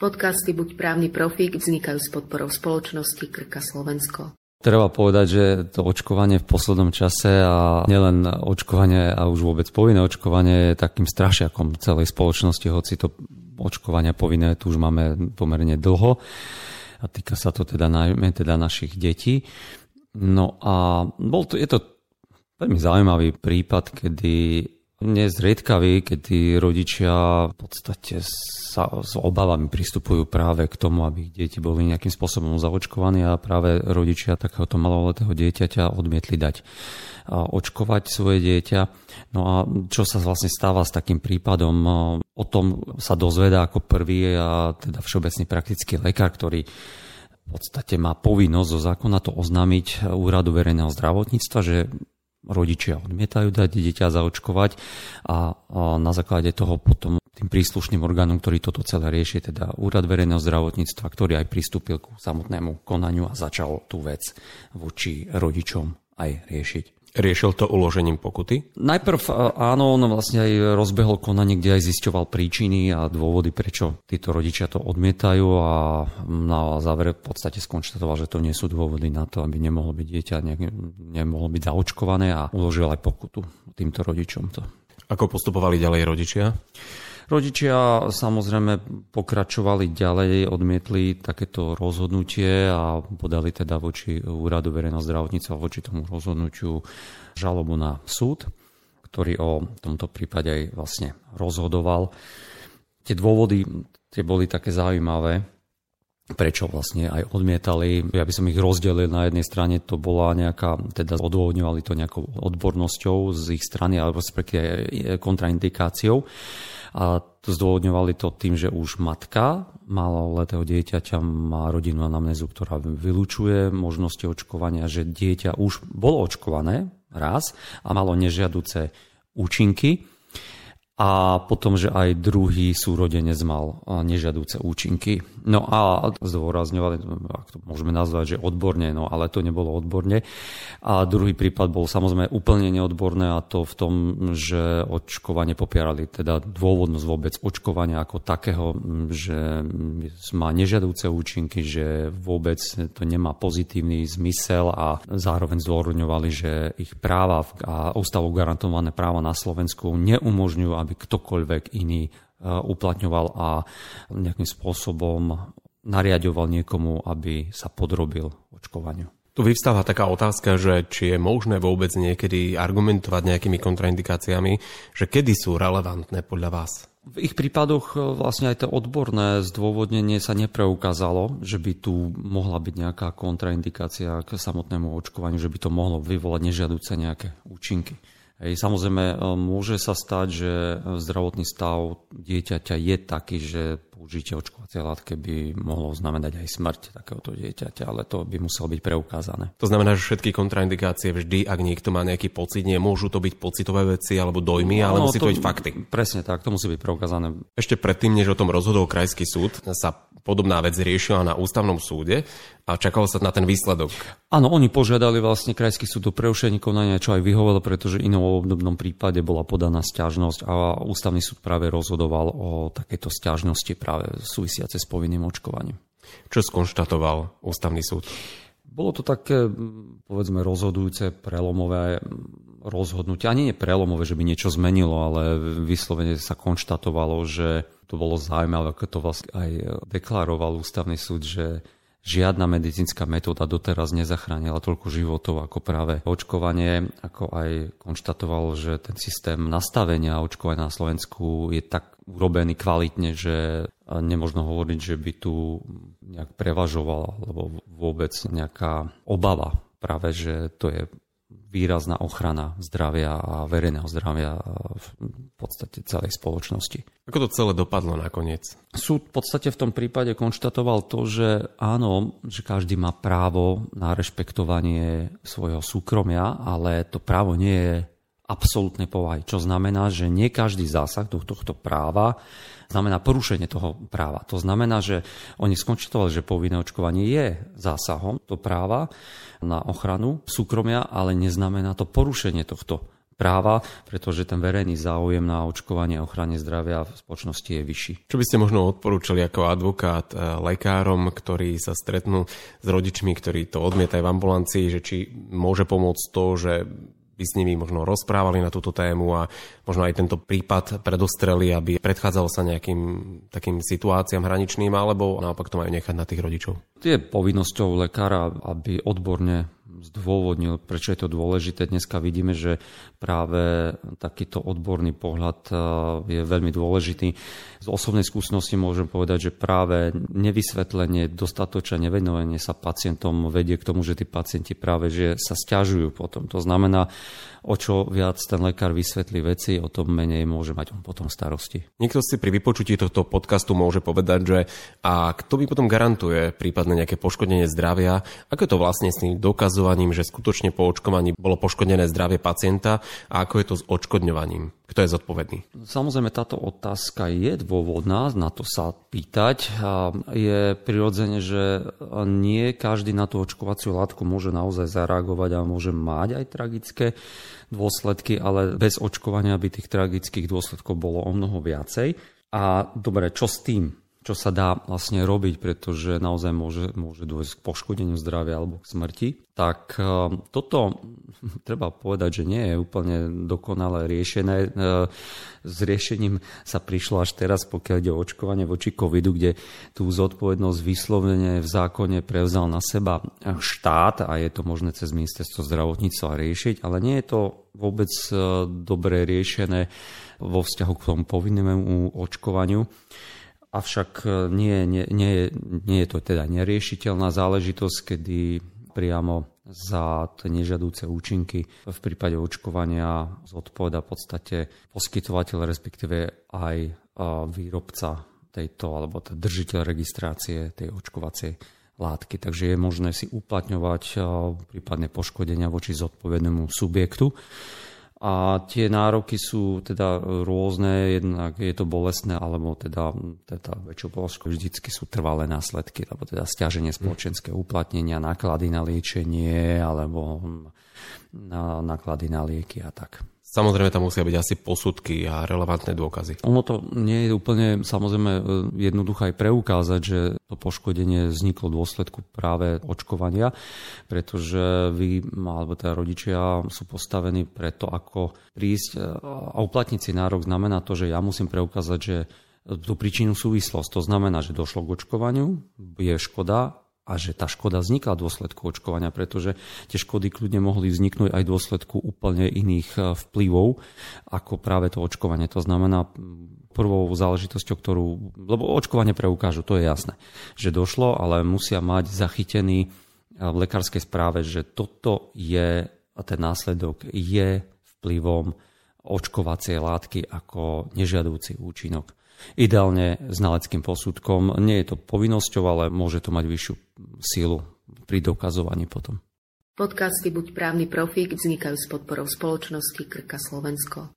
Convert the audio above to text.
Podcasty Buď právny profík vznikajú s podporou spoločnosti Krka Slovensko. Treba povedať, že to očkovanie v poslednom čase a nielen očkovanie a už vôbec povinné očkovanie je takým strašiakom celej spoločnosti, hoci to očkovania povinné tu už máme pomerne dlho a týka sa to teda najmä teda našich detí. No a bol to, je to veľmi zaujímavý prípad, kedy nezriedkaví, keď tí rodičia v podstate sa s obavami pristupujú práve k tomu, aby deti boli nejakým spôsobom zaočkovaní a práve rodičia takéhoto maloletého dieťaťa odmietli dať očkovať svoje dieťa. No a čo sa vlastne stáva s takým prípadom? O tom sa dozvedá ako prvý a teda všeobecný praktický lekár, ktorý v podstate má povinnosť zo zákona to oznámiť úradu verejného zdravotníctva, že rodičia odmietajú dať dieťa zaočkovať a, na základe toho potom tým príslušným orgánom, ktorý toto celé rieši, teda Úrad verejného zdravotníctva, ktorý aj pristúpil ku samotnému konaniu a začal tú vec voči rodičom aj riešiť. Riešil to uložením pokuty? Najprv áno, on vlastne aj rozbehol konanie, kde aj zisťoval príčiny a dôvody, prečo títo rodičia to odmietajú a na závere v podstate skonštatoval, že to nie sú dôvody na to, aby nemohlo byť dieťa, ne, nemohlo byť zaočkované a uložil aj pokutu týmto rodičom to. Ako postupovali ďalej rodičia? Rodičia samozrejme pokračovali ďalej, odmietli takéto rozhodnutie a podali teda voči úradu verejného zdravotníctva voči tomu rozhodnutiu žalobu na súd, ktorý o tomto prípade aj vlastne rozhodoval. Tie dôvody tie boli také zaujímavé, prečo vlastne aj odmietali. Ja by som ich rozdelil. Na jednej strane, to bola nejaká, teda odôvodňovali to nejakou odbornosťou z ich strany, alebo respektíve kontraindikáciou. A zdôvodňovali to tým, že už matka maloletého dieťaťa má rodinu anamnézu, ktorá vylúčuje možnosti očkovania, že dieťa už bolo očkované raz a malo nežiaduce účinky a potom, že aj druhý súrodenec mal nežiadúce účinky. No a zdôrazňovali, ak to môžeme nazvať, že odborne, no ale to nebolo odborne. A druhý prípad bol samozrejme úplne neodborné a to v tom, že očkovanie popierali, teda dôvodnosť vôbec očkovania ako takého, že má nežiadúce účinky, že vôbec to nemá pozitívny zmysel a zároveň zdôvodňovali, že ich práva a ústavou garantované práva na Slovensku neumožňujú, aby aby ktokoľvek iný e, uplatňoval a nejakým spôsobom nariadoval niekomu, aby sa podrobil očkovaniu. Tu vyvstáva taká otázka, že či je možné vôbec niekedy argumentovať nejakými kontraindikáciami, že kedy sú relevantné podľa vás? V ich prípadoch e, vlastne aj to odborné zdôvodnenie sa nepreukázalo, že by tu mohla byť nejaká kontraindikácia k samotnému očkovaniu, že by to mohlo vyvolať nežiaduce nejaké účinky. Hej, samozrejme, e, môže sa stať, že zdravotný stav dieťaťa je taký, že použitie očkovacej látky by mohlo znamenať aj smrť takéhoto dieťaťa, ale to by muselo byť preukázané. To znamená, že všetky kontraindikácie vždy, ak niekto má nejaký pocit, nie môžu to byť pocitové veci alebo dojmy, no, ale musí to, to byť fakty. Presne tak, to musí byť preukázané. Ešte predtým, než o tom rozhodol krajský súd, sa podobná vec riešila na ústavnom súde a čakalo sa na ten výsledok. Áno, oni požiadali vlastne krajský súd o preušení konania, čo aj vyhovelo, pretože inom obdobnom prípade bola podaná stiažnosť a ústavný súd práve rozhodoval o takéto stiažnosti práve súvisiace s povinným očkovaním. Čo skonštatoval ústavný súd? Bolo to také, povedzme, rozhodujúce, prelomové rozhodnutie. Ani nie prelomové, že by niečo zmenilo, ale vyslovene sa konštatovalo, že to bolo zaujímavé, ako to vlastne aj deklaroval ústavný súd, že žiadna medicínska metóda doteraz nezachránila toľko životov ako práve očkovanie, ako aj konštatoval, že ten systém nastavenia očkovania na Slovensku je tak urobený kvalitne, že nemožno hovoriť, že by tu nejak prevažovala alebo vôbec nejaká obava práve, že to je výrazná ochrana zdravia a verejného zdravia v podstate celej spoločnosti. Ako to celé dopadlo nakoniec? Súd v podstate v tom prípade konštatoval to, že áno, že každý má právo na rešpektovanie svojho súkromia, ale to právo nie je absolútne povahy, čo znamená, že nie každý zásah do tohto práva znamená porušenie toho práva. To znamená, že oni skončitovali, že povinné očkovanie je zásahom do práva na ochranu súkromia, ale neznamená to porušenie tohto práva, pretože ten verejný záujem na očkovanie a ochrane zdravia v spoločnosti je vyšší. Čo by ste možno odporúčali ako advokát e, lekárom, ktorí sa stretnú s rodičmi, ktorí to odmietajú v ambulancii, že či môže pomôcť to, že by s nimi možno rozprávali na túto tému a možno aj tento prípad predostreli, aby predchádzalo sa nejakým takým situáciám hraničným, alebo naopak to majú nechať na tých rodičov? Je povinnosťou lekára, aby odborne zdôvodnil, prečo je to dôležité. Dneska vidíme, že práve takýto odborný pohľad eh, je veľmi dôležitý. Z osobnej skúsenosti môžem povedať, že práve nevysvetlenie, dostatočné nevenovanie sa pacientom vedie k tomu, že tí pacienti práve že sa stiažujú potom. To znamená, o čo viac ten lekár vysvetlí veci, o tom menej môže mať on potom starosti. Niekto si pri vypočutí tohto podcastu môže povedať, že a kto mi potom garantuje prípadne nejaké poškodenie zdravia, ako je to vlastne s tým dokazovaním, že skutočne po očkovaní bolo poškodené zdravie pacienta a ako je to s odškodňovaním? Kto je zodpovedný? Samozrejme, táto otázka je dôvodná, na to sa pýtať. Je prirodzene, že nie každý na tú očkovaciu látku môže naozaj zareagovať a môže mať aj tragické dôsledky, ale bez očkovania by tých tragických dôsledkov bolo o mnoho viacej. A dobre, čo s tým? Čo sa dá vlastne robiť, pretože naozaj môže, môže dôjsť k poškodeniu zdravia alebo k smrti. Tak e, toto treba povedať, že nie je úplne dokonale riešené. E, s riešením sa prišlo až teraz, pokiaľ ide o očkovanie voči covidu, kde tú zodpovednosť vyslovene v zákone prevzal na seba štát a je to možné cez ministerstvo zdravotníctva riešiť, ale nie je to vôbec e, dobre riešené vo vzťahu k tomu povinnému očkovaniu. Avšak e, nie, nie, nie, nie je to teda neriešiteľná záležitosť, kedy priamo za tie nežadúce účinky v prípade očkovania zodpoveda v podstate poskytovateľ, respektíve aj e, výrobca tejto, alebo teda držiteľ registrácie tej očkovacej látky. Takže je možné si uplatňovať e, prípadne poškodenia voči zodpovednému subjektu. A tie nároky sú teda rôzne, jednak je to bolestné, alebo teda, teda väčšou položkou vždycky sú trvalé následky, alebo teda stiaženie spoločenské uplatnenia, náklady na liečenie, alebo na náklady na lieky a tak. Samozrejme, tam musia byť asi posudky a relevantné dôkazy. Ono to nie je úplne samozrejme e, jednoduché aj preukázať, že to poškodenie vzniklo v dôsledku práve očkovania, pretože vy, alebo teda rodičia sú postavení preto, ako prísť e, a uplatniť si nárok znamená to, že ja musím preukázať, že tú príčinu súvislosť. To znamená, že došlo k očkovaniu, je škoda a že tá škoda vznikla v dôsledku očkovania, pretože tie škody kľudne mohli vzniknúť aj v dôsledku úplne iných e, vplyvov ako práve to očkovanie. To znamená, prvou záležitosťou, ktorú, lebo očkovanie preukážu, to je jasné, že došlo, ale musia mať zachytený e, v lekárskej správe, že toto je, a ten následok je vplyvom očkovacej látky ako nežiadúci účinok. Ideálne znaleckým posudkom. Nie je to povinnosťou, ale môže to mať vyššiu sílu pri dokazovaní potom. Podcasty Buď právny profík vznikajú s podporou spoločnosti Krka Slovensko.